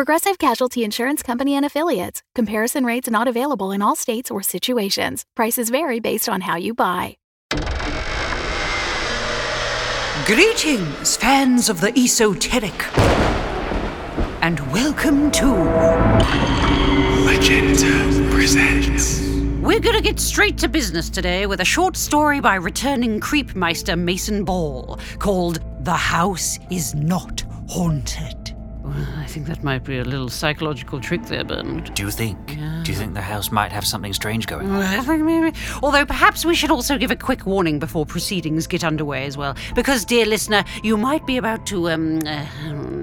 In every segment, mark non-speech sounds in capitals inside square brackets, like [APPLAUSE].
Progressive Casualty Insurance Company and Affiliates. Comparison rates not available in all states or situations. Prices vary based on how you buy. Greetings, fans of the esoteric. And welcome to. Magenta presents. We're gonna get straight to business today with a short story by returning creepmeister Mason Ball called The House is Not Haunted. Well, I think that might be a little psychological trick there, Bernard. Do you think? Do you think the house might have something strange going on? I think maybe. Although perhaps we should also give a quick warning before proceedings get underway as well. Because, dear listener, you might be about to, um, uh,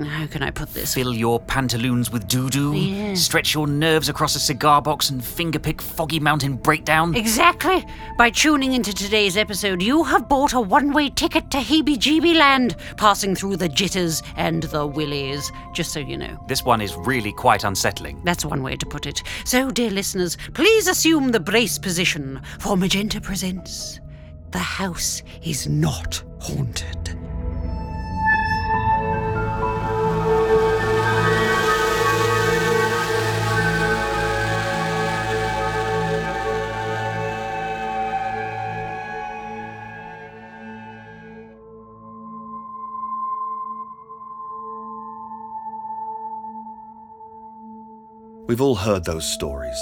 how can I put this? Fill your pantaloons with doo doo, Yeah. stretch your nerves across a cigar box, and fingerpick Foggy Mountain Breakdown? Exactly. By tuning into today's episode, you have bought a one way ticket to Heebie Jeebie Land, passing through the jitters and the willies, just so you know. This one is really quite unsettling. That's one way to put it. So, dear listeners, please assume the brace position, for Magenta presents The House is Not Haunted. We've all heard those stories.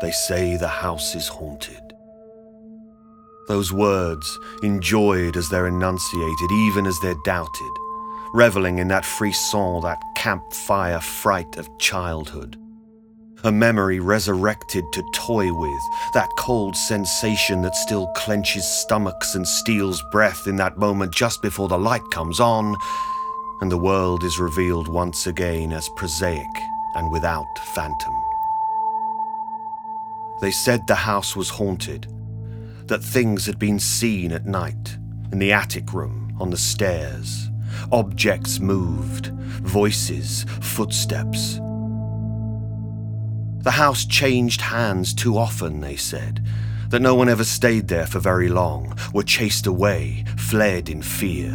They say the house is haunted. Those words, enjoyed as they're enunciated, even as they're doubted, reveling in that frisson, that campfire fright of childhood. A memory resurrected to toy with, that cold sensation that still clenches stomachs and steals breath in that moment just before the light comes on and the world is revealed once again as prosaic and without phantom. They said the house was haunted, that things had been seen at night, in the attic room, on the stairs. Objects moved, voices, footsteps. The house changed hands too often, they said, that no one ever stayed there for very long, were chased away, fled in fear.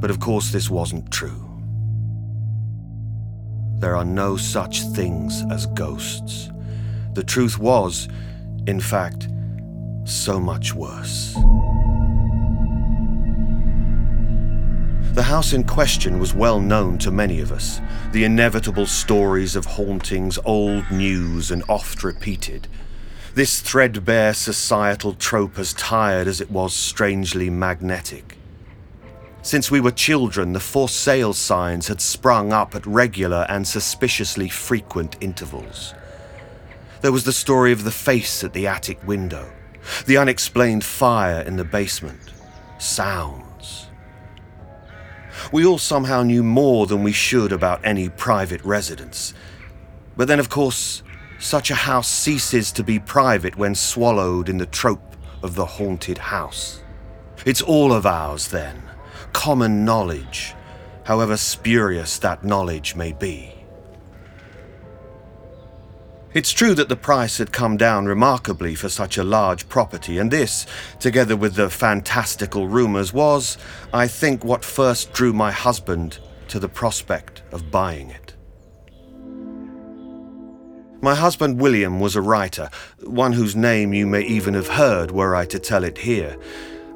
But of course, this wasn't true. There are no such things as ghosts. The truth was, in fact, so much worse. The house in question was well known to many of us, the inevitable stories of hauntings, old news and oft repeated. This threadbare societal trope as tired as it was strangely magnetic. Since we were children, the for sale signs had sprung up at regular and suspiciously frequent intervals. There was the story of the face at the attic window, the unexplained fire in the basement, sounds. We all somehow knew more than we should about any private residence. But then, of course, such a house ceases to be private when swallowed in the trope of the haunted house. It's all of ours, then common knowledge, however spurious that knowledge may be. It's true that the price had come down remarkably for such a large property, and this, together with the fantastical rumours, was, I think, what first drew my husband to the prospect of buying it. My husband William was a writer, one whose name you may even have heard were I to tell it here.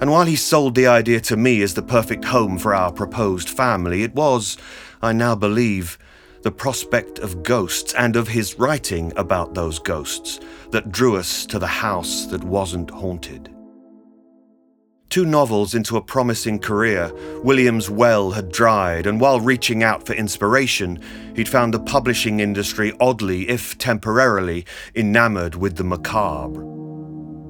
And while he sold the idea to me as the perfect home for our proposed family, it was, I now believe, the prospect of ghosts and of his writing about those ghosts that drew us to the house that wasn't haunted. Two novels into a promising career, William's well had dried, and while reaching out for inspiration, he'd found the publishing industry oddly, if temporarily, enamored with the macabre.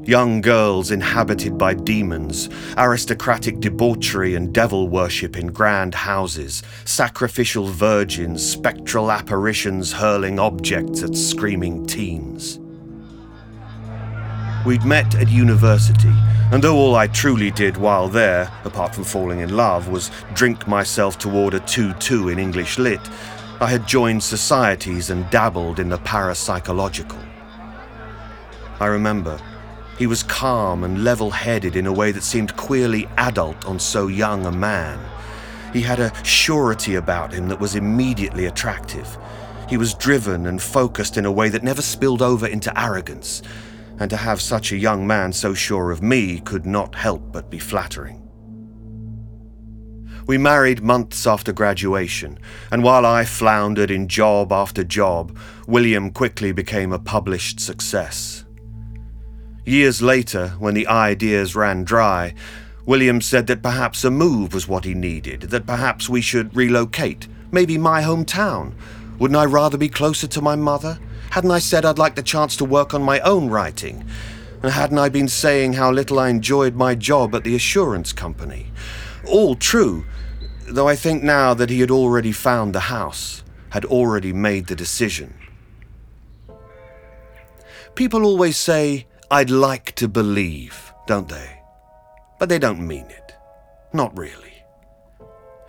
Young girls inhabited by demons, aristocratic debauchery and devil worship in grand houses, sacrificial virgins, spectral apparitions hurling objects at screaming teens. We'd met at university, and though all I truly did while there, apart from falling in love, was drink myself toward a 2 2 in English Lit, I had joined societies and dabbled in the parapsychological. I remember he was calm and level headed in a way that seemed queerly adult on so young a man. He had a surety about him that was immediately attractive. He was driven and focused in a way that never spilled over into arrogance, and to have such a young man so sure of me could not help but be flattering. We married months after graduation, and while I floundered in job after job, William quickly became a published success. Years later, when the ideas ran dry, Williams said that perhaps a move was what he needed, that perhaps we should relocate, maybe my hometown. Wouldn't I rather be closer to my mother? Hadn't I said I'd like the chance to work on my own writing? And hadn't I been saying how little I enjoyed my job at the assurance company? All true, though I think now that he had already found the house, had already made the decision. People always say, I'd like to believe, don't they? but they don't mean it. Not really.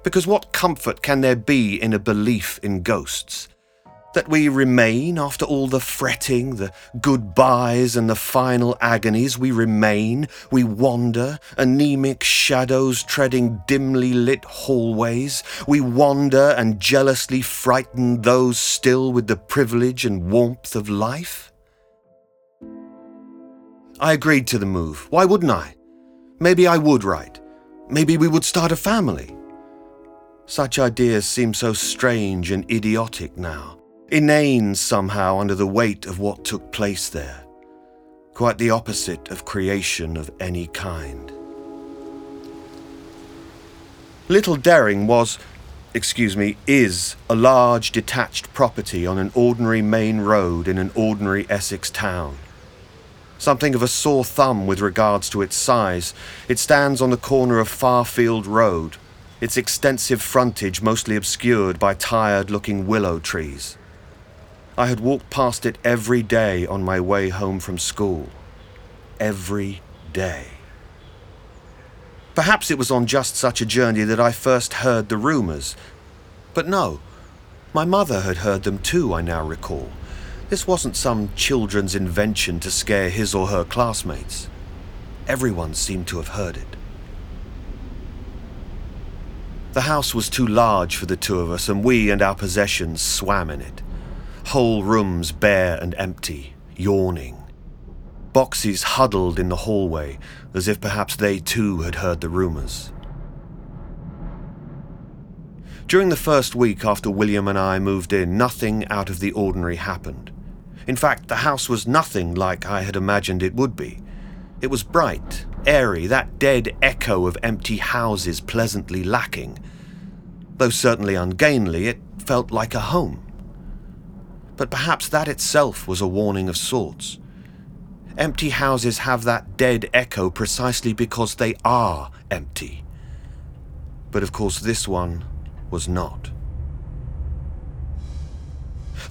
Because what comfort can there be in a belief in ghosts? That we remain after all the fretting, the goodbyes, and the final agonies, we remain, we wander, anemic shadows treading dimly lit hallways, we wander and jealously frighten those still with the privilege and warmth of life? I agreed to the move. Why wouldn't I? Maybe I would write. Maybe we would start a family. Such ideas seem so strange and idiotic now, inane somehow under the weight of what took place there. Quite the opposite of creation of any kind. Little Dering was, excuse me, is a large detached property on an ordinary main road in an ordinary Essex town something of a sore thumb with regards to its size. It stands on the corner of Farfield Road, its extensive frontage mostly obscured by tired looking willow trees. I had walked past it every day on my way home from school. Every day. Perhaps it was on just such a journey that I first heard the rumours. But no, my mother had heard them too, I now recall. This wasn't some children's invention to scare his or her classmates. Everyone seemed to have heard it. The house was too large for the two of us, and we and our possessions swam in it. Whole rooms bare and empty, yawning. Boxes huddled in the hallway, as if perhaps they too had heard the rumours. During the first week after William and I moved in, nothing out of the ordinary happened. In fact, the house was nothing like I had imagined it would be. It was bright, airy, that dead echo of empty houses pleasantly lacking. Though certainly ungainly, it felt like a home. But perhaps that itself was a warning of sorts. Empty houses have that dead echo precisely because they are empty. But of course, this one was not.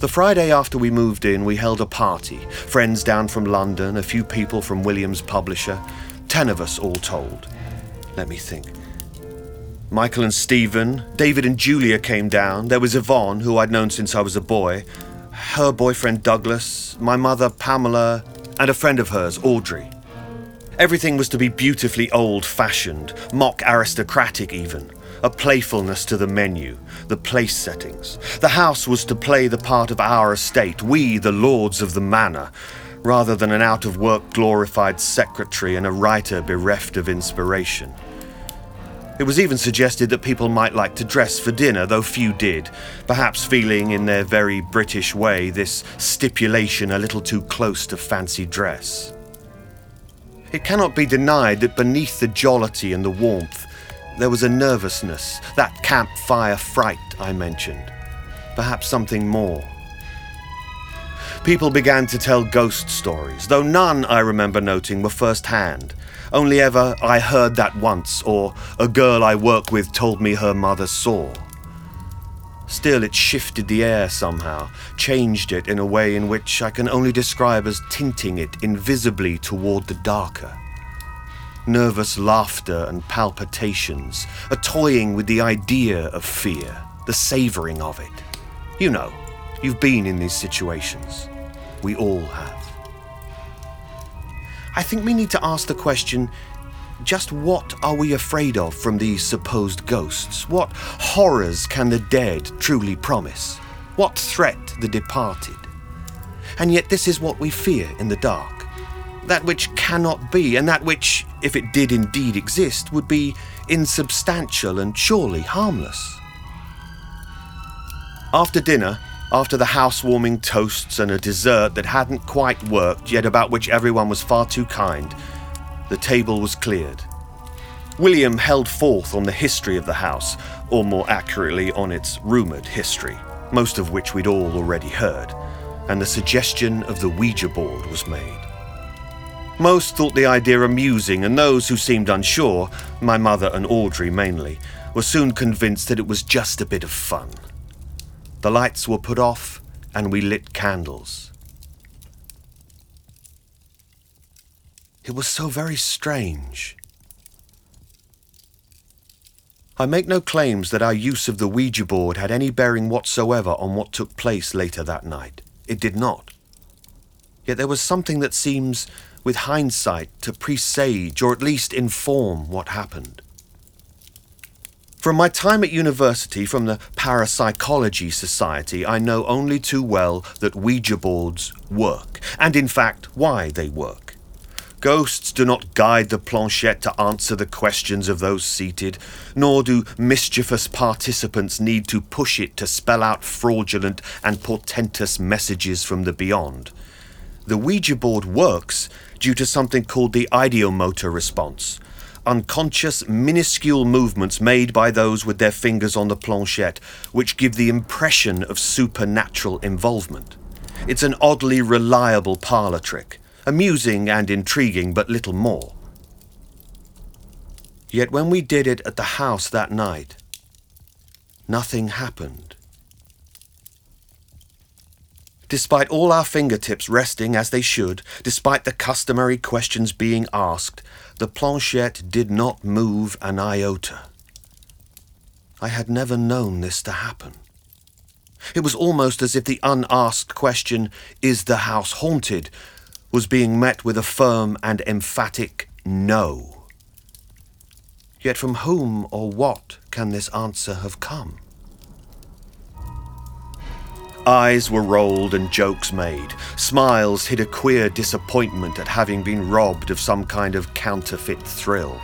The Friday after we moved in, we held a party. Friends down from London, a few people from Williams' publisher. Ten of us all told. Let me think. Michael and Stephen, David and Julia came down. There was Yvonne, who I'd known since I was a boy, her boyfriend Douglas, my mother Pamela, and a friend of hers, Audrey. Everything was to be beautifully old fashioned, mock aristocratic even a playfulness to the menu, the place settings. The house was to play the part of our estate, we, the lords of the manor, rather than an out of work glorified secretary and a writer bereft of inspiration. It was even suggested that people might like to dress for dinner, though few did, perhaps feeling in their very British way this stipulation a little too close to fancy dress. It cannot be denied that beneath the jollity and the warmth, there was a nervousness, that campfire fright I mentioned. Perhaps something more. People began to tell ghost stories, though none, I remember noting, were first hand. Only ever I heard that once, or a girl I work with told me her mother saw. Still, it shifted the air somehow, changed it in a way in which I can only describe as tinting it invisibly toward the darker. Nervous laughter and palpitations, a toying with the idea of fear, the savouring of it. You know, you've been in these situations. We all have. I think we need to ask the question just what are we afraid of from these supposed ghosts? What horrors can the dead truly promise? What threat the departed? And yet, this is what we fear in the dark. That which cannot be, and that which, if it did indeed exist, would be insubstantial and surely harmless. After dinner, after the housewarming toasts and a dessert that hadn't quite worked, yet about which everyone was far too kind, the table was cleared. William held forth on the history of the house, or more accurately, on its rumoured history, most of which we'd all already heard, and the suggestion of the Ouija board was made. Most thought the idea amusing, and those who seemed unsure, my mother and Audrey mainly, were soon convinced that it was just a bit of fun. The lights were put off, and we lit candles. It was so very strange. I make no claims that our use of the Ouija board had any bearing whatsoever on what took place later that night. It did not. Yet there was something that seems, with hindsight, to presage or at least inform what happened. From my time at university, from the Parapsychology Society, I know only too well that Ouija boards work, and in fact, why they work. Ghosts do not guide the planchette to answer the questions of those seated, nor do mischievous participants need to push it to spell out fraudulent and portentous messages from the beyond. The Ouija board works due to something called the ideomotor response, unconscious, minuscule movements made by those with their fingers on the planchette, which give the impression of supernatural involvement. It's an oddly reliable parlour trick, amusing and intriguing, but little more. Yet when we did it at the house that night, nothing happened. Despite all our fingertips resting as they should, despite the customary questions being asked, the planchette did not move an iota. I had never known this to happen. It was almost as if the unasked question, Is the house haunted? was being met with a firm and emphatic no. Yet from whom or what can this answer have come? Eyes were rolled and jokes made. Smiles hid a queer disappointment at having been robbed of some kind of counterfeit thrill.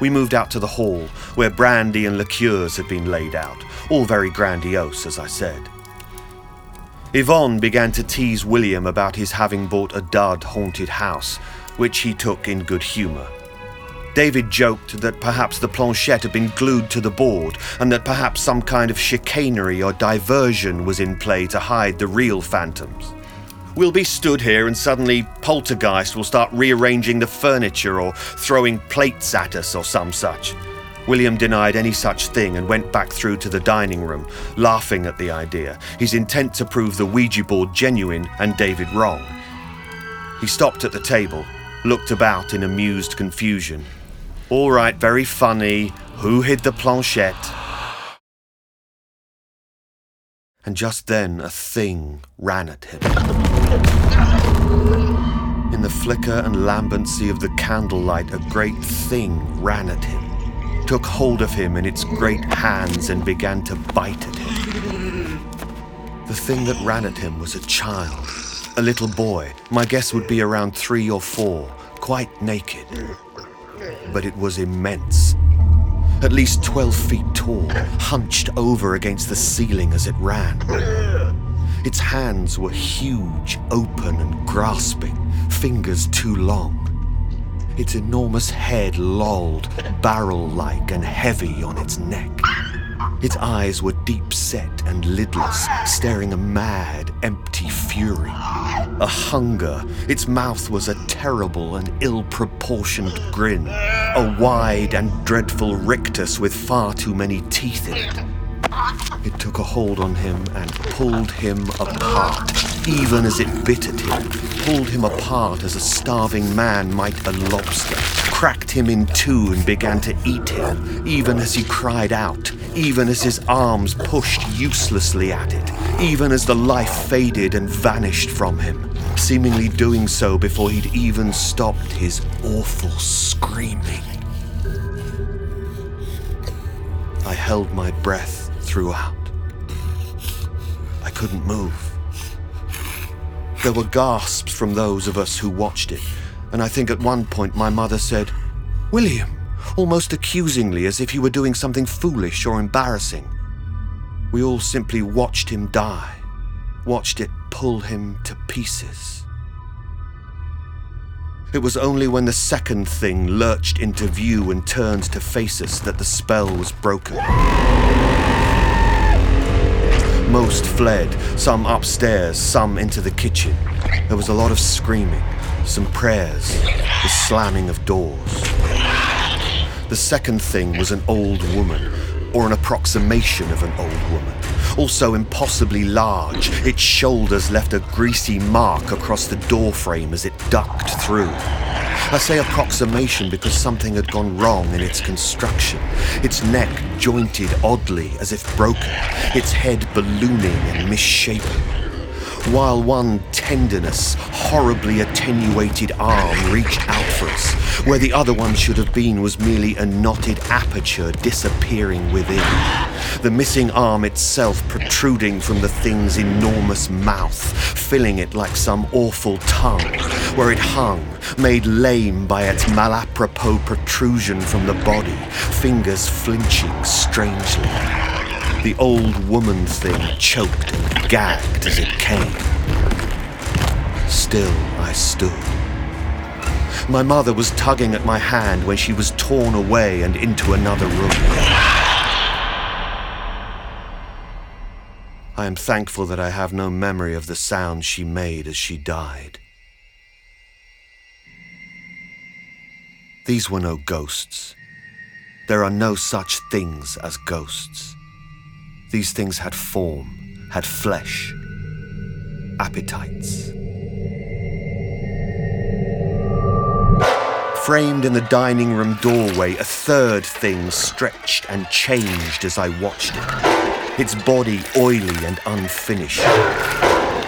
We moved out to the hall, where brandy and liqueurs had been laid out, all very grandiose, as I said. Yvonne began to tease William about his having bought a dud haunted house, which he took in good humour. David joked that perhaps the planchette had been glued to the board and that perhaps some kind of chicanery or diversion was in play to hide the real phantoms. We'll be stood here and suddenly Poltergeist will start rearranging the furniture or throwing plates at us or some such. William denied any such thing and went back through to the dining room, laughing at the idea, his intent to prove the Ouija board genuine and David wrong. He stopped at the table, looked about in amused confusion, all right, very funny. Who hid the planchette? And just then a thing ran at him. In the flicker and lambency of the candlelight, a great thing ran at him, took hold of him in its great hands, and began to bite at him. The thing that ran at him was a child, a little boy. My guess would be around three or four, quite naked but it was immense. At least 12 feet tall, hunched over against the ceiling as it ran. Its hands were huge, open and grasping, fingers too long. Its enormous head lolled, barrel like and heavy on its neck. Its eyes were deep set and lidless, staring a mad, empty fury. A hunger. Its mouth was a terrible and ill proportioned grin. A wide and dreadful rictus with far too many teeth in it. It took a hold on him and pulled him apart, even as it bit at him. Pulled him apart as a starving man might a lobster. Cracked him in two and began to eat him, even as he cried out, even as his arms pushed uselessly at it, even as the life faded and vanished from him, seemingly doing so before he'd even stopped his awful screaming. I held my breath throughout. I couldn't move. There were gasps from those of us who watched it, and I think at one point my mother said, William, almost accusingly, as if he were doing something foolish or embarrassing. We all simply watched him die, watched it pull him to pieces. It was only when the second thing lurched into view and turned to face us that the spell was broken. Most fled, some upstairs, some into the kitchen. There was a lot of screaming, some prayers, the slamming of doors. The second thing was an old woman, or an approximation of an old woman. Also impossibly large, its shoulders left a greasy mark across the doorframe as it ducked through. I say approximation because something had gone wrong in its construction. Its neck jointed oddly as if broken, its head ballooning and misshapen. While one tenderness, horribly attenuated arm reached out for us, where the other one should have been was merely a knotted aperture disappearing within. The missing arm itself protruding from the thing's enormous mouth, filling it like some awful tongue, where it hung, made lame by its malapropos protrusion from the body, fingers flinching strangely. The old woman thing choked and gagged as it came. Still, I stood. My mother was tugging at my hand when she was torn away and into another room. I am thankful that I have no memory of the sound she made as she died. These were no ghosts. There are no such things as ghosts. These things had form, had flesh, appetites. Framed in the dining room doorway, a third thing stretched and changed as I watched it. Its body oily and unfinished.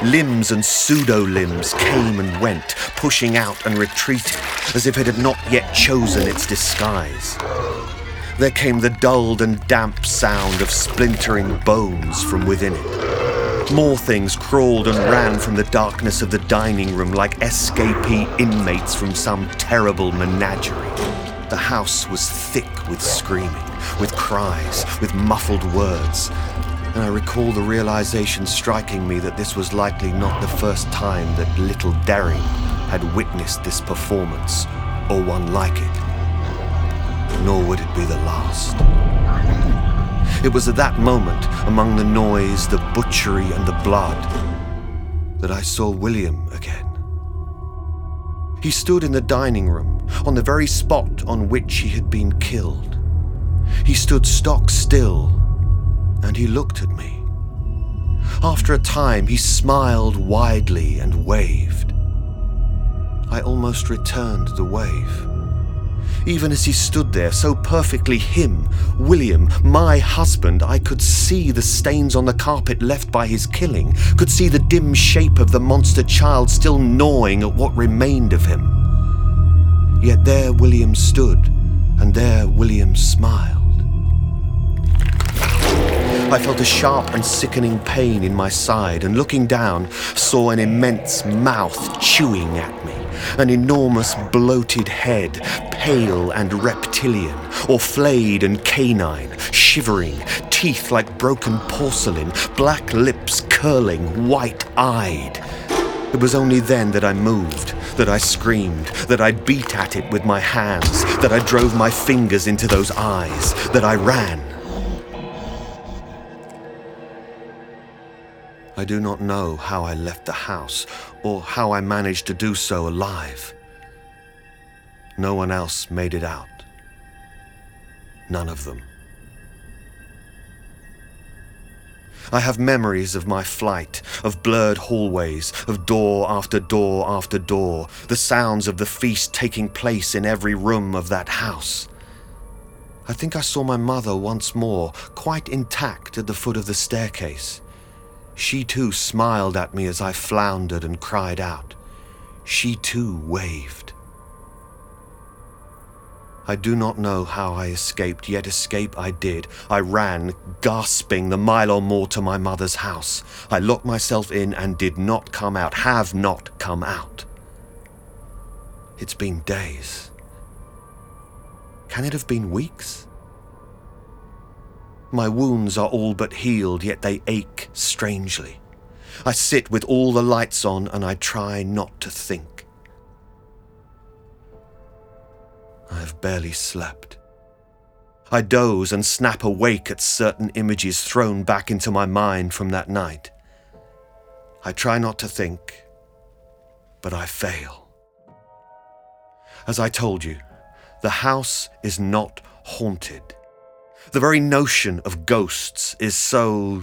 Limbs and pseudo limbs came and went, pushing out and retreating, as if it had not yet chosen its disguise. There came the dulled and damp sound of splintering bones from within it. More things crawled and ran from the darkness of the dining room like escapee inmates from some terrible menagerie. The house was thick with screaming, with cries, with muffled words, and I recall the realization striking me that this was likely not the first time that little Derry had witnessed this performance, or one like it. Nor would it be the last. It was at that moment, among the noise, the butchery, and the blood, that I saw William again. He stood in the dining room, on the very spot on which he had been killed. He stood stock still, and he looked at me. After a time, he smiled widely and waved. I almost returned the wave. Even as he stood there, so perfectly him, William, my husband, I could see the stains on the carpet left by his killing, could see the dim shape of the monster child still gnawing at what remained of him. Yet there William stood, and there William smiled. I felt a sharp and sickening pain in my side, and looking down, saw an immense mouth chewing at me, an enormous bloated head, pale and reptilian, or flayed and canine, shivering, teeth like broken porcelain, black lips curling, white eyed. It was only then that I moved, that I screamed, that I beat at it with my hands, that I drove my fingers into those eyes, that I ran. I do not know how I left the house or how I managed to do so alive. No one else made it out. None of them. I have memories of my flight, of blurred hallways, of door after door after door, the sounds of the feast taking place in every room of that house. I think I saw my mother once more, quite intact at the foot of the staircase. She too smiled at me as I floundered and cried out. She too waved. I do not know how I escaped, yet escape I did. I ran, gasping, the mile or more to my mother's house. I locked myself in and did not come out, have not come out. It's been days. Can it have been weeks? My wounds are all but healed, yet they ache strangely. I sit with all the lights on and I try not to think. I have barely slept. I doze and snap awake at certain images thrown back into my mind from that night. I try not to think, but I fail. As I told you, the house is not haunted. The very notion of ghosts is so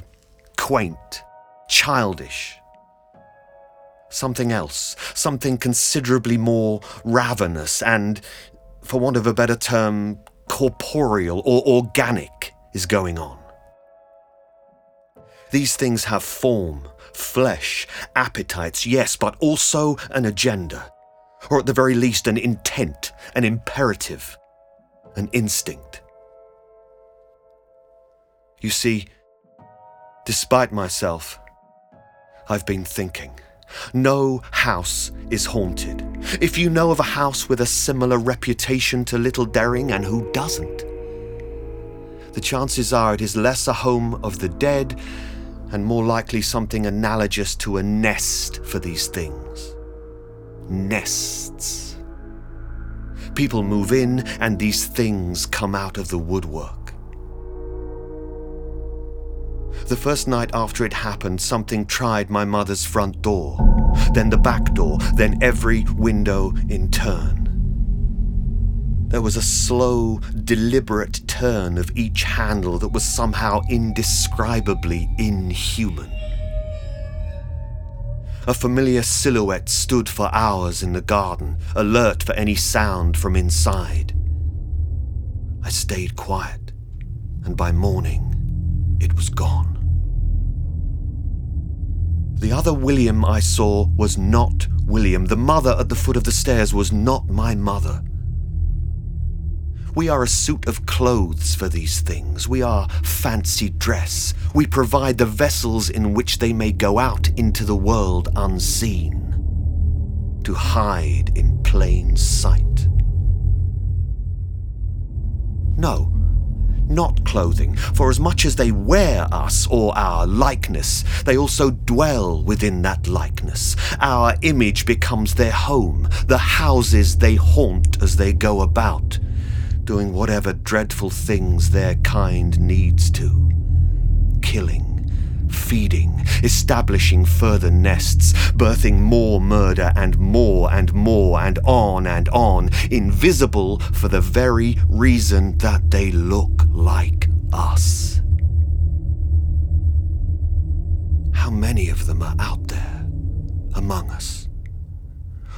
quaint, childish. Something else, something considerably more ravenous and, for want of a better term, corporeal or organic is going on. These things have form, flesh, appetites, yes, but also an agenda, or at the very least an intent, an imperative, an instinct. You see, despite myself, I've been thinking. No house is haunted. If you know of a house with a similar reputation to Little Derring, and who doesn't? The chances are it is less a home of the dead and more likely something analogous to a nest for these things. Nests. People move in, and these things come out of the woodwork. The first night after it happened, something tried my mother's front door, then the back door, then every window in turn. There was a slow, deliberate turn of each handle that was somehow indescribably inhuman. A familiar silhouette stood for hours in the garden, alert for any sound from inside. I stayed quiet, and by morning, it was gone. The other William I saw was not William. The mother at the foot of the stairs was not my mother. We are a suit of clothes for these things. We are fancy dress. We provide the vessels in which they may go out into the world unseen, to hide in plain sight. No, not clothing, for as much as they wear us or our likeness, they also dwell within that likeness. Our image becomes their home, the houses they haunt as they go about, doing whatever dreadful things their kind needs to. Killing feeding, establishing further nests, birthing more murder and more and more and on and on, invisible for the very reason that they look like us. How many of them are out there among us?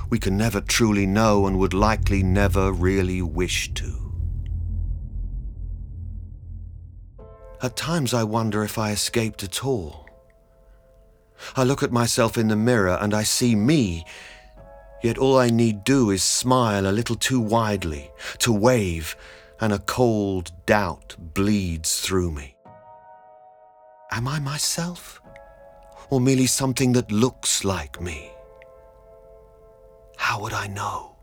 We can never truly know and would likely never really wish to. At times I wonder if I escaped at all. I look at myself in the mirror and I see me, yet all I need do is smile a little too widely, to wave, and a cold doubt bleeds through me. Am I myself? Or merely something that looks like me? How would I know?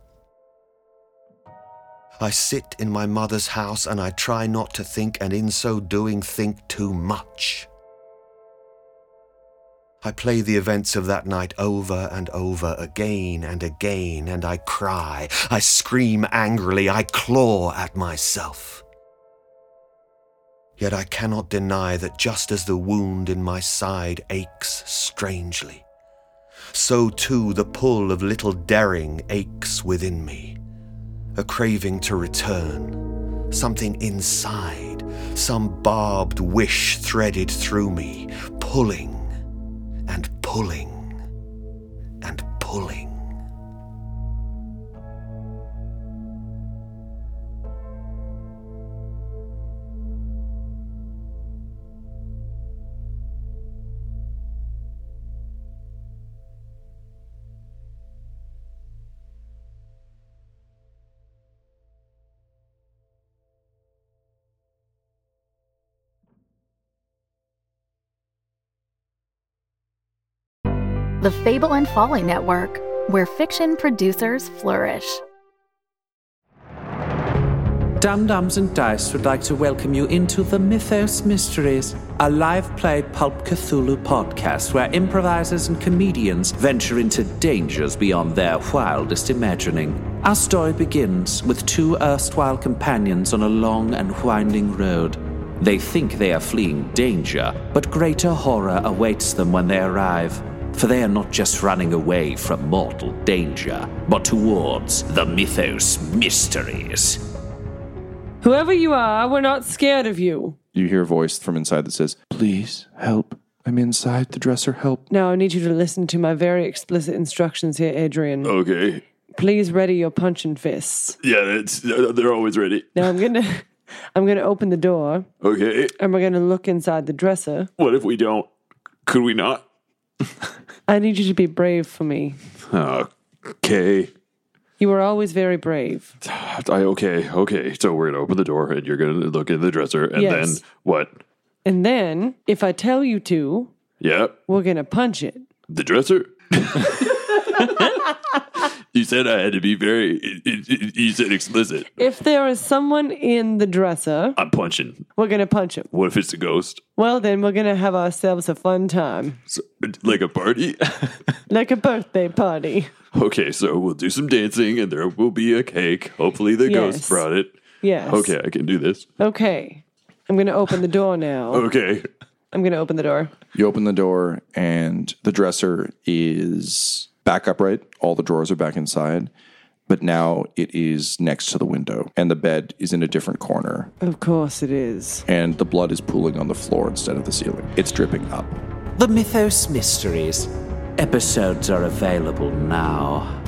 I sit in my mother's house and I try not to think, and in so doing, think too much. I play the events of that night over and over again and again, and I cry, I scream angrily, I claw at myself. Yet I cannot deny that just as the wound in my side aches strangely, so too the pull of little Derring aches within me a craving to return, something inside, some barbed wish threaded through me, pulling and pulling and pulling. The Fable and Folly Network, where fiction producers flourish. Dumb Dumbs and Dice would like to welcome you into the Mythos Mysteries, a live play Pulp Cthulhu podcast where improvisers and comedians venture into dangers beyond their wildest imagining. Our story begins with two erstwhile companions on a long and winding road. They think they are fleeing danger, but greater horror awaits them when they arrive. For they are not just running away from mortal danger, but towards the Mythos Mysteries. Whoever you are, we're not scared of you. You hear a voice from inside that says, Please help. I'm inside the dresser. Help. Now I need you to listen to my very explicit instructions here, Adrian. Okay. Please ready your punching fists. Yeah, it's, they're always ready. Now I'm gonna [LAUGHS] I'm gonna open the door Okay. and we're gonna look inside the dresser. What if we don't? Could we not? [LAUGHS] I need you to be brave for me. Okay. You were always very brave. I, okay, okay. So we're gonna open the door and you're gonna look in the dresser and Yes. then what? And then, if I tell you to, Yeah, we're gonna punch it. the dresser. [LAUGHS] you said I had to be very. You said explicit. If there is someone in the dresser, I'm punching. we're gonna punch him. What if it's a ghost? Well, then we're gonna have ourselves a fun time, So, like a party? [LAUGHS] like a birthday party. okay, so we'll do some dancing and there will be a cake. Hopefully the ghost brought it. Yes. Okay, I can do this. Okay. I'm gonna open the door now. Okay. I'm gonna open the door. You open the door, and the dresser is back upright. All the drawers are back inside, but now it is next to the window, and the bed is in a different corner, Of course it is. and the blood is pooling on the floor instead of the ceiling. It's dripping up. The Mythos Mysteries. Episodes are available now.